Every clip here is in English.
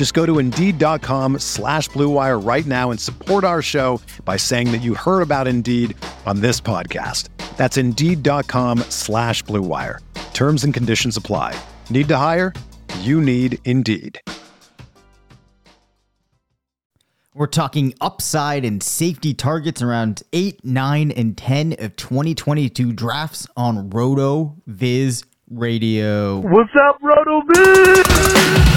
Just go to Indeed.com slash BlueWire right now and support our show by saying that you heard about Indeed on this podcast. That's Indeed.com slash BlueWire. Terms and conditions apply. Need to hire? You need Indeed. We're talking upside and safety targets around 8, 9, and 10 of 2022 drafts on Roto Viz Radio. What's up, Roto Viz?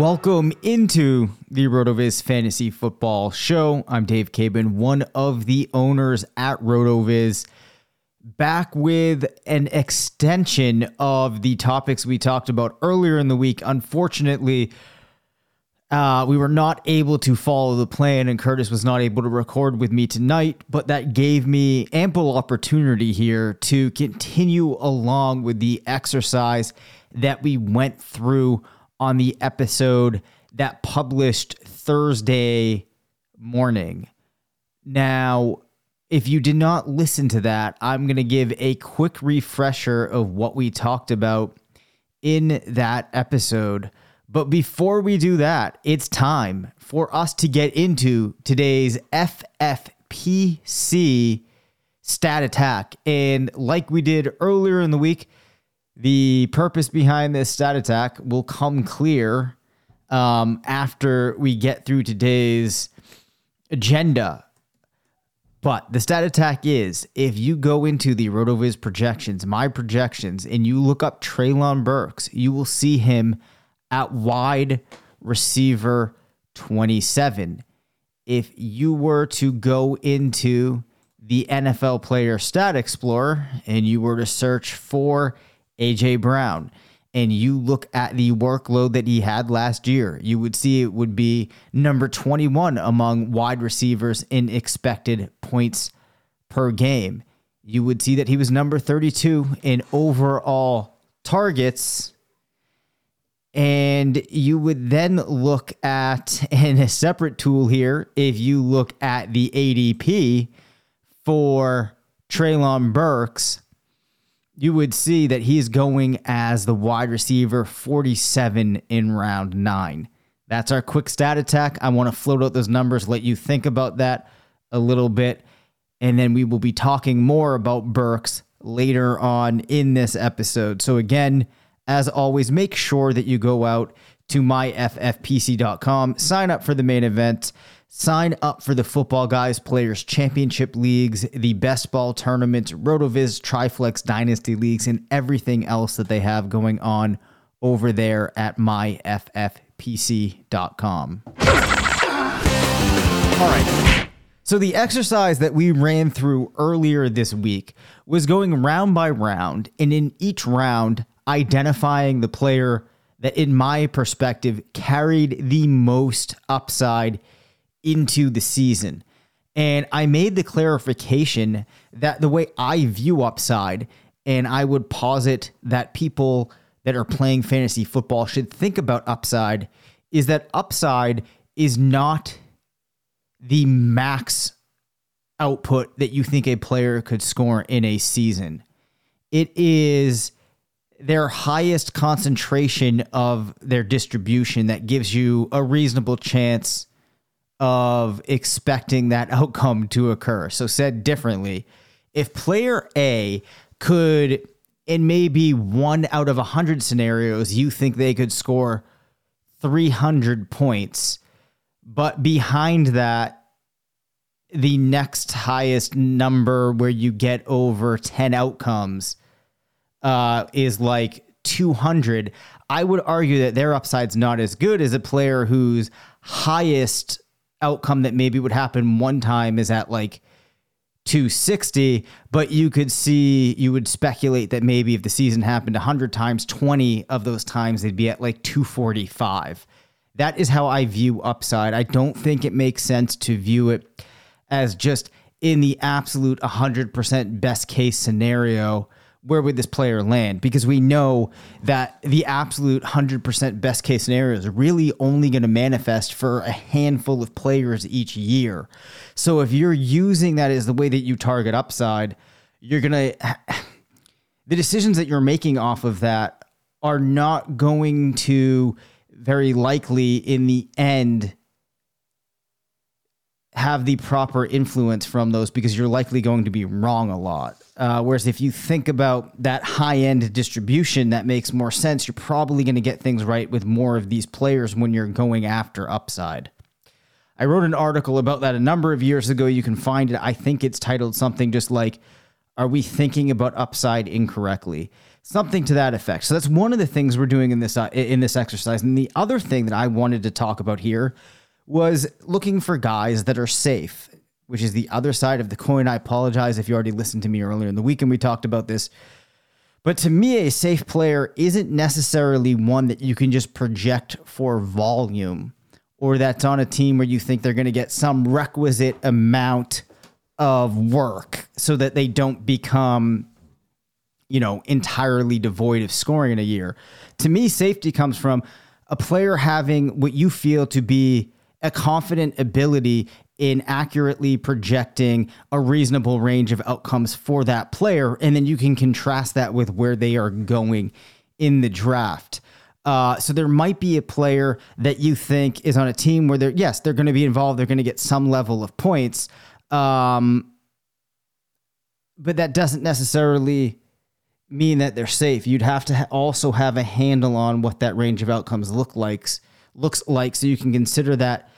Welcome into the RotoViz Fantasy Football Show. I'm Dave Caban, one of the owners at RotoViz, back with an extension of the topics we talked about earlier in the week. Unfortunately, uh, we were not able to follow the plan, and Curtis was not able to record with me tonight, but that gave me ample opportunity here to continue along with the exercise that we went through on the episode that published Thursday morning. Now, if you did not listen to that, I'm going to give a quick refresher of what we talked about in that episode. But before we do that, it's time for us to get into today's FFPC stat attack. And like we did earlier in the week, the purpose behind this stat attack will come clear um, after we get through today's agenda. But the stat attack is if you go into the RotoViz projections, my projections, and you look up Treylon Burks, you will see him at wide receiver 27. If you were to go into the NFL Player Stat Explorer and you were to search for AJ Brown, and you look at the workload that he had last year, you would see it would be number 21 among wide receivers in expected points per game. You would see that he was number 32 in overall targets. And you would then look at, in a separate tool here, if you look at the ADP for Treylon Burks, you would see that he's going as the wide receiver 47 in round nine. That's our quick stat attack. I want to float out those numbers, let you think about that a little bit. And then we will be talking more about Burks later on in this episode. So, again, as always, make sure that you go out to myffpc.com, sign up for the main event. Sign up for the Football Guys Players Championship Leagues, the Best Ball Tournament, RotoViz, Triflex Dynasty Leagues, and everything else that they have going on over there at myffpc.com. All right. So, the exercise that we ran through earlier this week was going round by round, and in each round, identifying the player that, in my perspective, carried the most upside into the season. And I made the clarification that the way I view upside, and I would posit that people that are playing fantasy football should think about upside, is that upside is not the max output that you think a player could score in a season. It is their highest concentration of their distribution that gives you a reasonable chance of expecting that outcome to occur. So, said differently, if player A could, in maybe one out of a hundred scenarios, you think they could score 300 points. But behind that, the next highest number where you get over 10 outcomes uh, is like 200. I would argue that their upside's not as good as a player whose highest outcome that maybe would happen one time is at like 260, but you could see, you would speculate that maybe if the season happened 100 times, 20 of those times they'd be at like 245. That is how I view upside. I don't think it makes sense to view it as just in the absolute 100% best case scenario where would this player land? Because we know that the absolute 100% best case scenario is really only going to manifest for a handful of players each year. So if you're using that as the way that you target upside, you're going to. The decisions that you're making off of that are not going to very likely in the end have the proper influence from those because you're likely going to be wrong a lot. Uh, whereas if you think about that high end distribution, that makes more sense. You're probably going to get things right with more of these players when you're going after upside. I wrote an article about that a number of years ago. You can find it. I think it's titled something just like, Are we thinking about upside incorrectly? Something to that effect. So that's one of the things we're doing in this uh, in this exercise. And the other thing that I wanted to talk about here was looking for guys that are safe, which is the other side of the coin. I apologize if you already listened to me earlier in the week and we talked about this. But to me, a safe player isn't necessarily one that you can just project for volume or that's on a team where you think they're going to get some requisite amount of work so that they don't become you know entirely devoid of scoring in a year. To me, safety comes from a player having what you feel to be a confident ability in accurately projecting a reasonable range of outcomes for that player. And then you can contrast that with where they are going in the draft. Uh, so there might be a player that you think is on a team where they're, yes, they're going to be involved. They're going to get some level of points. Um, but that doesn't necessarily mean that they're safe. You'd have to ha- also have a handle on what that range of outcomes look likes looks like so you can consider that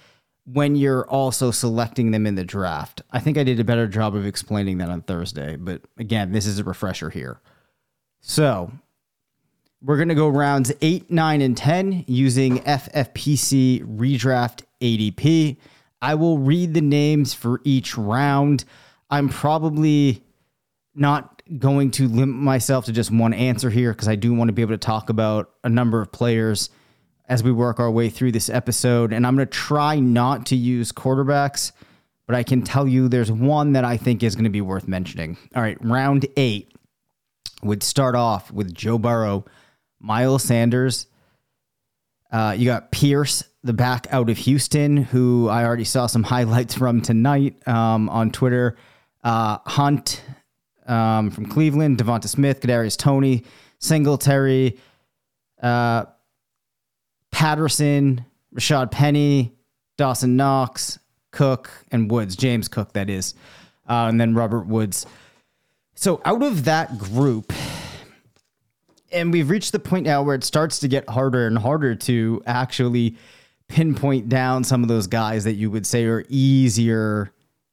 when you're also selecting them in the draft. I think I did a better job of explaining that on Thursday, but again, this is a refresher here. So, we're going to go rounds 8, 9 and 10 using FFPC redraft ADP. I will read the names for each round. I'm probably not going to limit myself to just one answer here because I do want to be able to talk about a number of players as we work our way through this episode. And I'm going to try not to use quarterbacks, but I can tell you there's one that I think is going to be worth mentioning. All right, round eight would start off with Joe Burrow, Miles Sanders. Uh, you got Pierce, the back out of Houston, who I already saw some highlights from tonight um, on Twitter. Uh, Hunt um, from Cleveland, Devonta Smith, Kadarius Toney, Singletary, uh, Patterson, Rashad Penny, Dawson Knox, Cook, and Woods. James Cook, that is. Uh, and then Robert Woods. So out of that group, and we've reached the point now where it starts to get harder and harder to actually pinpoint down some of those guys that you would say are easier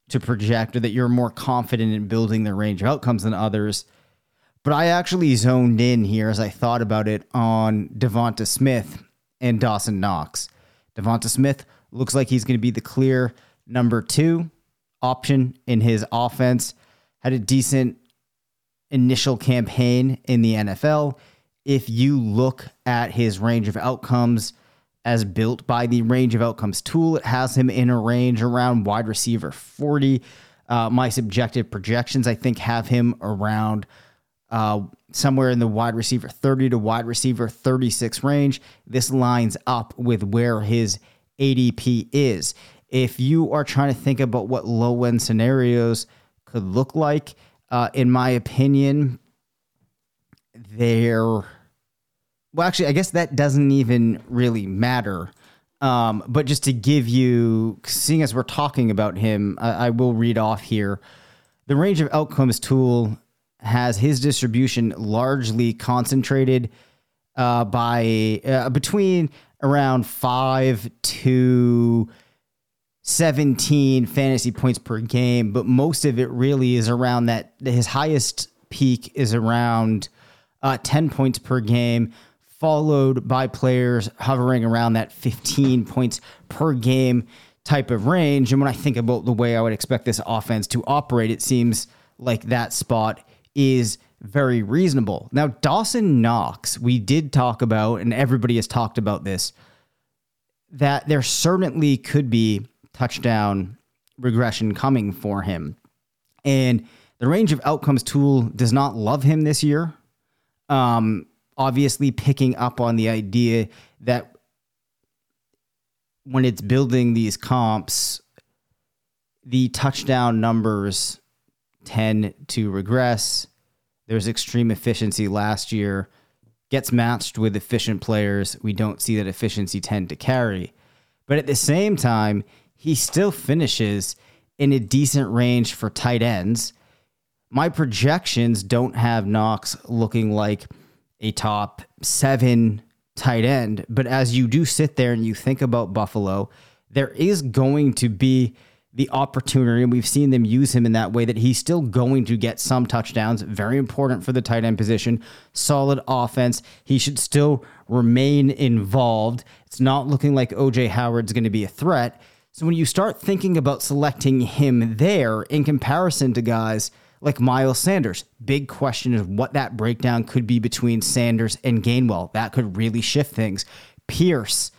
to project or that you're more confident in building the range of outcomes than others. But I actually zoned in here as I thought about it on Devonta Smith and Dawson Knox. Devonta Smith looks like he's going to be the clear number two option in his offense. Had a decent initial campaign in the NFL. If you look at his range of outcomes as built by the range of outcomes tool, it has him in a range around wide receiver 40. Uh, my subjective projections, I think, have him around uh, somewhere in the wide receiver 30 to wide receiver 36 range. This lines up with where his ADP is. If you are trying to think about what low end scenarios could look like, uh, in my opinion, they're well, actually, I guess that doesn't even really matter. Um, but just to give you, seeing as we're talking about him, I, I will read off here. The range of outcomes tool has his distribution largely concentrated uh, by uh, between around five to 17 fantasy points per game, but most of it really is around that. His highest peak is around uh, 10 points per game, followed by players hovering around that 15 points per game type of range. And when I think about the way I would expect this offense to operate, it seems like that spot is very reasonable. Now, Dawson Knox, we did talk about, and everybody has talked about this, that there certainly could be touchdown regression coming for him. And the range of outcomes tool does not love him this year. Um, obviously, picking up on the idea that when it's building these comps, the touchdown numbers tend to regress. There's extreme efficiency last year, gets matched with efficient players. We don't see that efficiency tend to carry. But at the same time, he still finishes in a decent range for tight ends. My projections don't have Knox looking like a top seven tight end, but as you do sit there and you think about Buffalo, there is going to be the opportunity, and we've seen them use him in that way, that he's still going to get some touchdowns. Very important for the tight end position. Solid offense. He should still remain involved. It's not looking like OJ Howard's going to be a threat. So when you start thinking about selecting him there in comparison to guys like Miles Sanders, big question is what that breakdown could be between Sanders and Gainwell. That could really shift things. Pierce,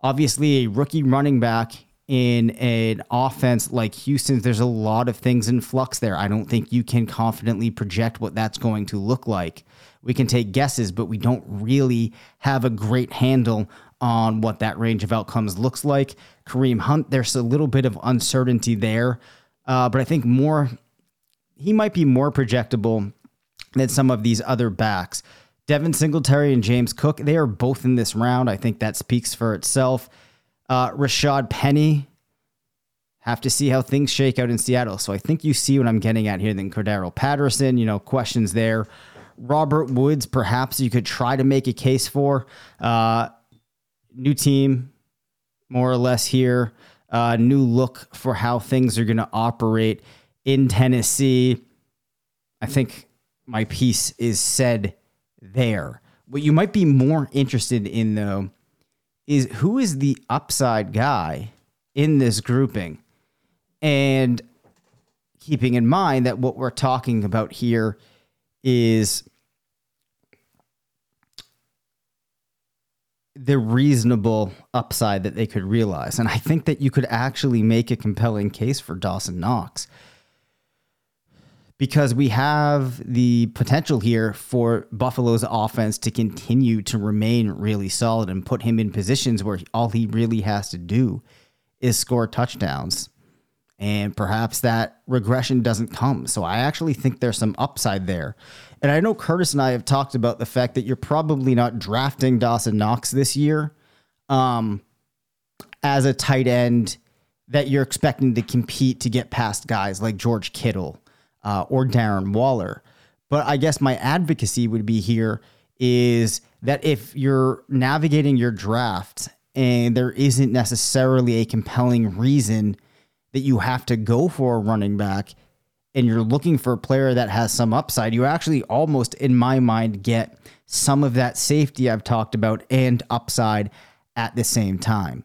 obviously a rookie running back in an offense like Houston's, there's a lot of things in flux there. I don't think you can confidently project what that's going to look like. We can take guesses, but we don't really have a great handle on what that range of outcomes looks like. Kareem Hunt, there's a little bit of uncertainty there, uh, but I think more he might be more projectable than some of these other backs. Devin Singletary and James Cook, they are both in this round. I think that speaks for itself. Uh, Rashad Penny, have to see how things shake out in Seattle. So I think you see what I'm getting at here. Then Cordarrelle Patterson, you know, questions there. Robert Woods, perhaps you could try to make a case for. Uh, new team, more or less here. Uh, new look for how things are going to operate in Tennessee. I think my piece is said there. What you might be more interested in, though, is who is the upside guy in this grouping? And keeping in mind that what we're talking about here is the reasonable upside that they could realize. And I think that you could actually make a compelling case for Dawson Knox because we have the potential here for Buffalo's offense to continue to remain really solid and put him in positions where all he really has to do is score touchdowns. And perhaps that regression doesn't come. So I actually think there's some upside there. And I know Curtis and I have talked about the fact that you're probably not drafting Dawson Knox this year um, as a tight end that you're expecting to compete to get past guys like George Kittle uh, or Darren Waller. But I guess my advocacy would be here is that if you're navigating your draft and there isn't necessarily a compelling reason that you have to go for a running back, and you're looking for a player that has some upside, you actually almost, in my mind, get some of that safety I've talked about and upside at the same time.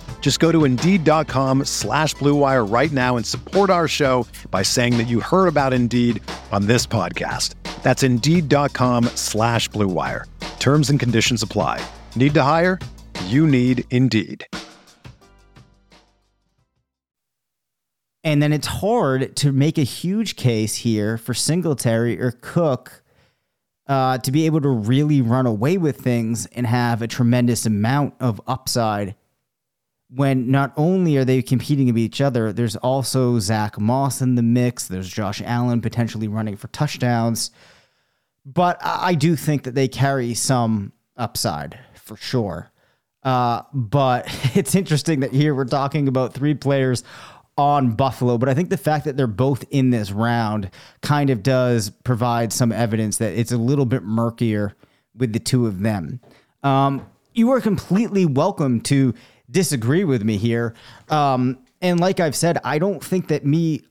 Just go to Indeed.com slash BlueWire right now and support our show by saying that you heard about Indeed on this podcast. That's Indeed.com slash BlueWire. Terms and conditions apply. Need to hire? You need Indeed. And then it's hard to make a huge case here for Singletary or Cook uh, to be able to really run away with things and have a tremendous amount of upside when not only are they competing with each other, there's also Zach Moss in the mix. There's Josh Allen potentially running for touchdowns. But I do think that they carry some upside for sure. Uh, but it's interesting that here we're talking about three players on Buffalo, but I think the fact that they're both in this round kind of does provide some evidence that it's a little bit murkier with the two of them. Um, you are completely welcome to disagree with me here. Um, and like I've said, I don't think that me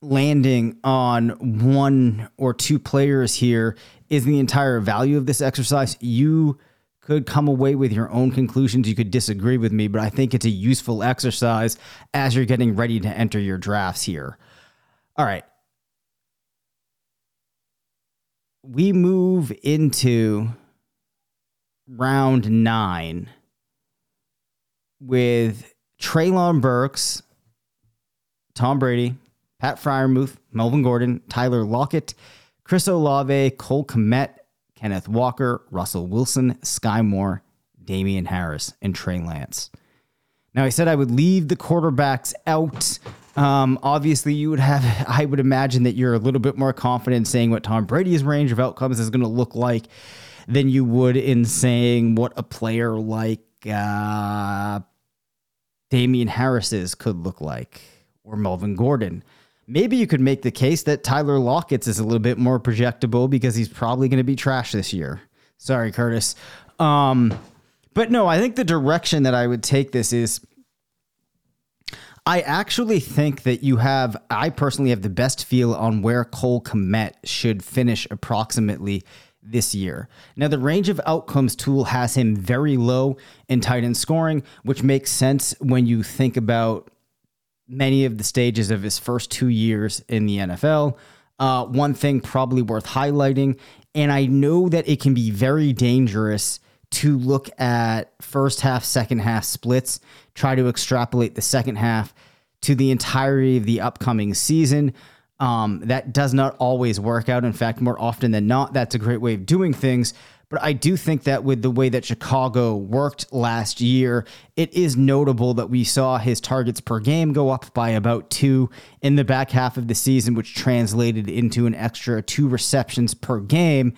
landing on one or two players here is the entire value of this exercise. You could come away with your own conclusions. You could disagree with me, but I think it's a useful exercise as you're getting ready to enter your drafts here. All right. We move into round nine with Treylon Burks, Tom Brady, Pat Freiermuth, Melvin Gordon, Tyler Lockett, Chris Olave, Cole Kmet, Kenneth Walker, Russell Wilson, Sky Moore, Damien Harris, and Trey Lance. Now, I said I would leave the quarterbacks out. Um, obviously, you would have, I would imagine that you're a little bit more confident saying what Tom Brady's range of outcomes is going to look like than you would in saying what a player like uh, Damien Harris's could look like or Melvin Gordon. Maybe you could make the case that Tyler Lockett's is a little bit more projectable because he's probably going to be trash this year. Sorry, Curtis. Um, but no, I think the direction that I would take this is I actually think that you have, I personally have the best feel on where Cole Kmet should finish approximately this year. Now, the range of outcomes tool has him very low in tight end scoring, which makes sense when you think about many of the stages of his first two years in the NFL. Uh, one thing probably worth highlighting, and I know that it can be very dangerous to look at first half, second half splits, try to extrapolate the second half to the entirety of the upcoming season. Um, that does not always work out. In fact, more often than not, that's a great way of doing things. But I do think that with the way that Chicago worked last year, it is notable that we saw his targets per game go up by about two in the back half of the season, which translated into an extra two receptions per game.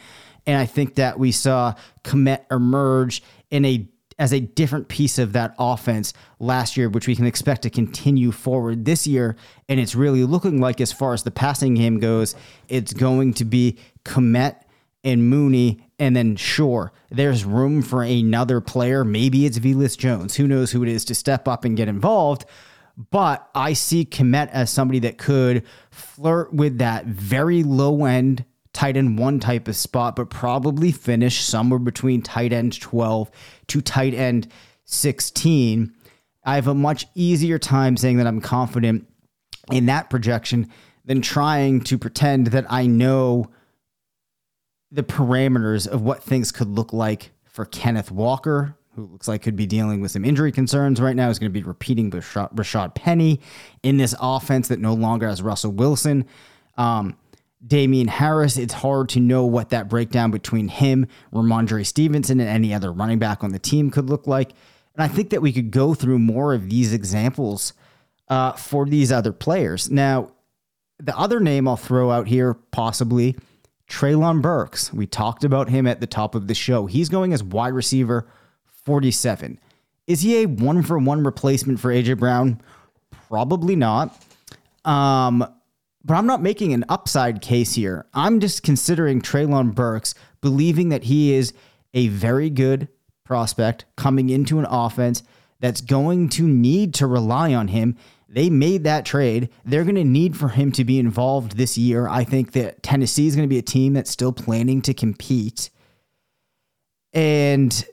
And I think that we saw Kmet emerge in a as a different piece of that offense last year, which we can expect to continue forward this year. And it's really looking like, as far as the passing game goes, it's going to be Kmet and Mooney. And then, sure, there's room for another player. Maybe it's Velus Jones. Who knows who it is to step up and get involved. But I see Kmet as somebody that could flirt with that very low end tight end one type of spot, but probably finish somewhere between tight end 12 to tight end 16. I have a much easier time saying that I'm confident in that projection than trying to pretend that I know the parameters of what things could look like for Kenneth Walker, who looks like could be dealing with some injury concerns right now. Is going to be repeating Rashad, Rashad Penny in this offense that no longer has Russell Wilson. Um, Damien Harris, it's hard to know what that breakdown between him, Rhamondre Stevenson, and any other running back on the team could look like. And I think that we could go through more of these examples uh, for these other players. Now, the other name I'll throw out here, possibly Treylon Burks. We talked about him at the top of the show. He's going as wide receiver 47. Is he a one for one replacement for AJ Brown? Probably not. Um, but I'm not making an upside case here. I'm just considering Treylon Burks, believing that he is a very good prospect coming into an offense that's going to need to rely on him. They made that trade. They're going to need for him to be involved this year. I think that Tennessee is going to be a team that's still planning to compete. And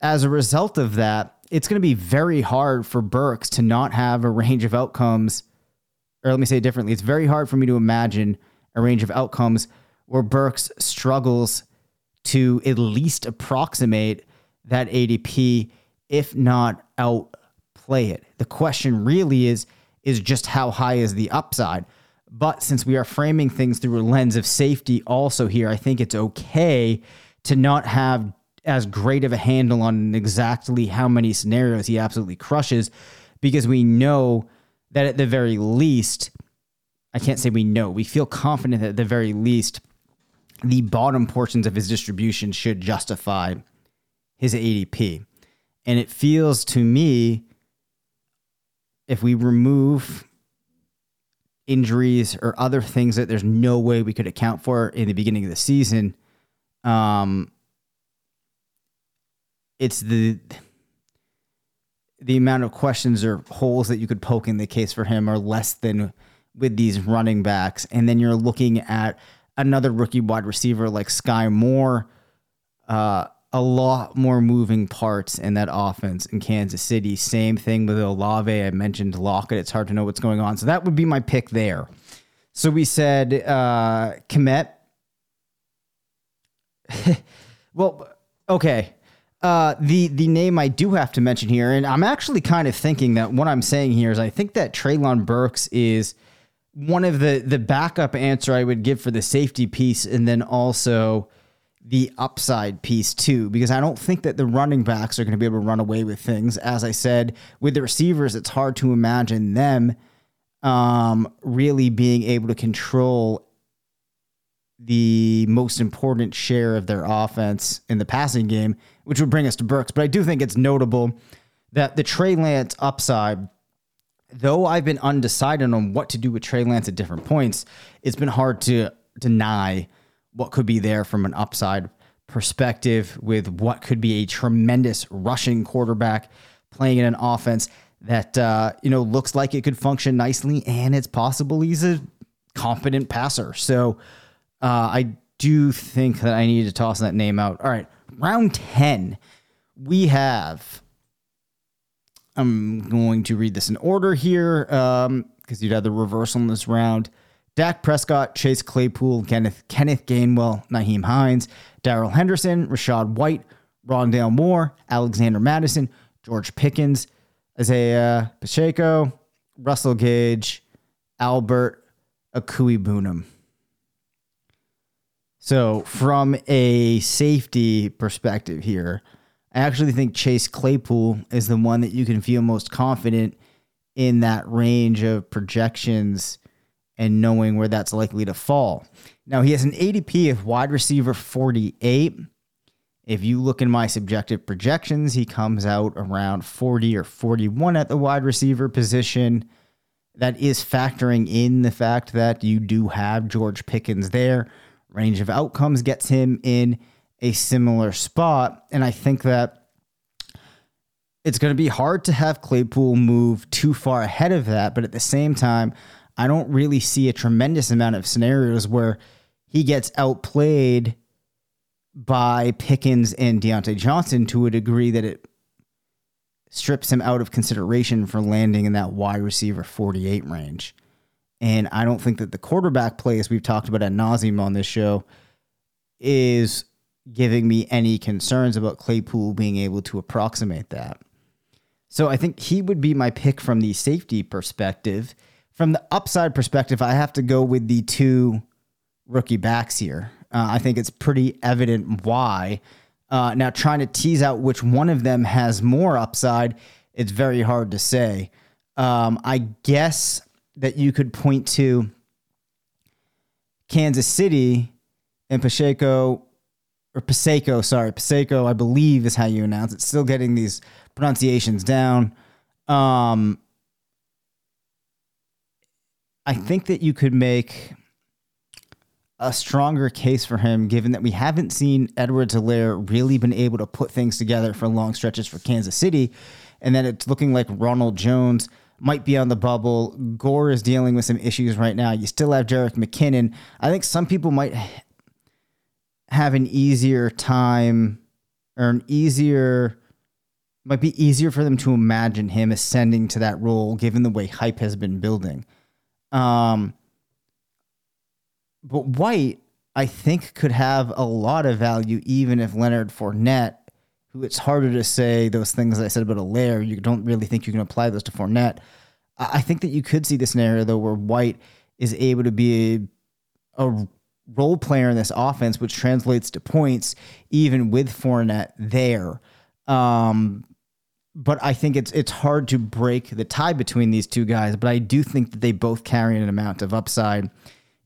as a result of that, it's going to be very hard for Burks to not have a range of outcomes. Or let me say it differently. It's very hard for me to imagine a range of outcomes where Burks struggles to at least approximate that ADP, if not outplay it. The question really is is just how high is the upside? But since we are framing things through a lens of safety also here, I think it's okay to not have as great of a handle on exactly how many scenarios he absolutely crushes because we know that at the very least, I can't say we know, we feel confident that at the very least, the bottom portions of his distribution should justify his ADP. And it feels to me, if we remove injuries or other things that there's no way we could account for in the beginning of the season, um, it's the the amount of questions or holes that you could poke in the case for him are less than with these running backs. And then you're looking at another rookie wide receiver like Sky Moore, uh, a lot more moving parts in that offense in Kansas City. Same thing with Olave. I mentioned Lockett. It's hard to know what's going on. So that would be my pick there. So we said uh, Kmet. well, okay. Uh, the the name I do have to mention here, and I'm actually kind of thinking that what I'm saying here is I think that Treylon Burks is one of the the backup answer I would give for the safety piece, and then also the upside piece too, because I don't think that the running backs are going to be able to run away with things. As I said, with the receivers, it's hard to imagine them um, really being able to control the most important share of their offense in the passing game, which would bring us to Burks. But I do think it's notable that the Trey Lance upside, though I've been undecided on what to do with Trey Lance at different points, it's been hard to deny what could be there from an upside perspective with what could be a tremendous rushing quarterback playing in an offense that uh, you know looks like it could function nicely, and it's possible he's a competent passer. So uh, I do think that I need to toss that name out. All right, round 10, we have. I'm going to read this in order here because um, you'd have the reversal in this round. Dak Prescott, Chase Claypool, Kenneth, Kenneth Gainwell, Nyheim Hines, Darrell Henderson, Rachaad White, Rondale Moore, Alexander Mattison, George Pickens, Isaiah Pacheco, Russell Gage, Albert Akui Okwuegbunam. So, from a safety perspective here, I actually think Chase Claypool is the one that you can feel most confident in that range of projections and knowing where that's likely to fall. Now, he has an ADP of wide receiver 48. If you look in my subjective projections, he comes out around 40 or 41 at the wide receiver position. That is factoring in the fact that you do have George Pickens there range of outcomes gets him in a similar spot. And I think that it's going to be hard to have Claypool move too far ahead of that. But at the same time, I don't really see a tremendous amount of scenarios where he gets outplayed by Pickens and Diontae Johnson to a degree that it strips him out of consideration for landing in that wide receiver 48 range. And I don't think that the quarterback play, as we've talked about at nauseum on this show, is giving me any concerns about Claypool being able to approximate that. So I think he would be my pick from the safety perspective. From the upside perspective, I have to go with the two rookie backs here. Uh, I think it's pretty evident why. Uh, now, trying to tease out which one of them has more upside, it's very hard to say. Um, I guess that you could point to Kansas City and Pacheco or Paseco, sorry, Paseco, I believe is how you announce it. Still getting these pronunciations down. Um, I think that you could make a stronger case for him, given that we haven't seen Edwards Helaire really been able to put things together for long stretches for Kansas City. and then it's looking like Ronald Jones might be on the bubble. Gore is dealing with some issues right now. You still have Jerick McKinnon. I think some people might have an easier time or an easier might be easier for them to imagine him ascending to that role given the way hype has been building. Um, but White, I think, could have a lot of value even if Leonard Fournette, who it's harder to say those things that I said about Helaire, you don't really think you can apply those to Fournette. I think that you could see the scenario though where White is able to be a, a role player in this offense, which translates to points even with Fournette there. Um, but I think it's it's hard to break the tie between these two guys. But I do think that they both carry an amount of upside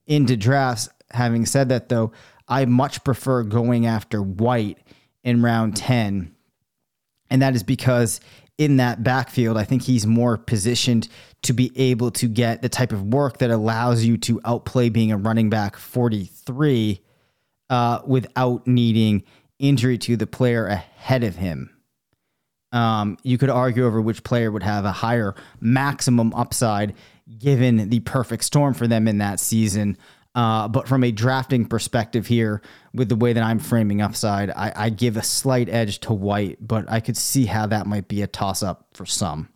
into drafts. Having said that, though, I much prefer going after White in round ten, and that is because in that backfield, I think he's more positioned to be able to get the type of work that allows you to outplay being a running back 43 uh, without needing injury to the player ahead of him. Um, you could argue over which player would have a higher maximum upside given the perfect storm for them in that season. Uh, but from a drafting perspective here, with the way that I'm framing upside, I, I give a slight edge to White, but I could see how that might be a toss up for some.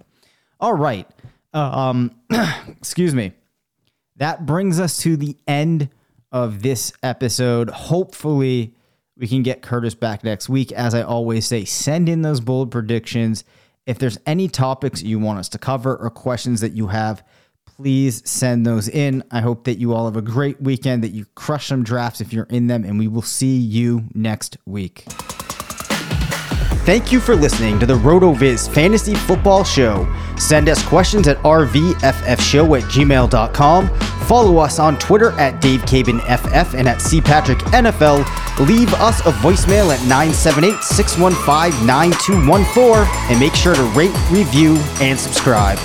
All right. Uh, um, excuse me. That brings us to the end of this episode. Hopefully, we can get Curtis back next week. As I always say, send in those bold predictions. If there's any topics you want us to cover or questions that you have, please send those in. I hope that you all have a great weekend, that you crush some drafts if you're in them, and we will see you next week. Thank you for listening to the RotoViz Fantasy Football Show. Send us questions at rvffshow at gmail.com. Follow us on Twitter at DaveCabanFF and at CPatrickNFL. Leave us a voicemail at 978 615 9214 and make sure to rate, review, and subscribe.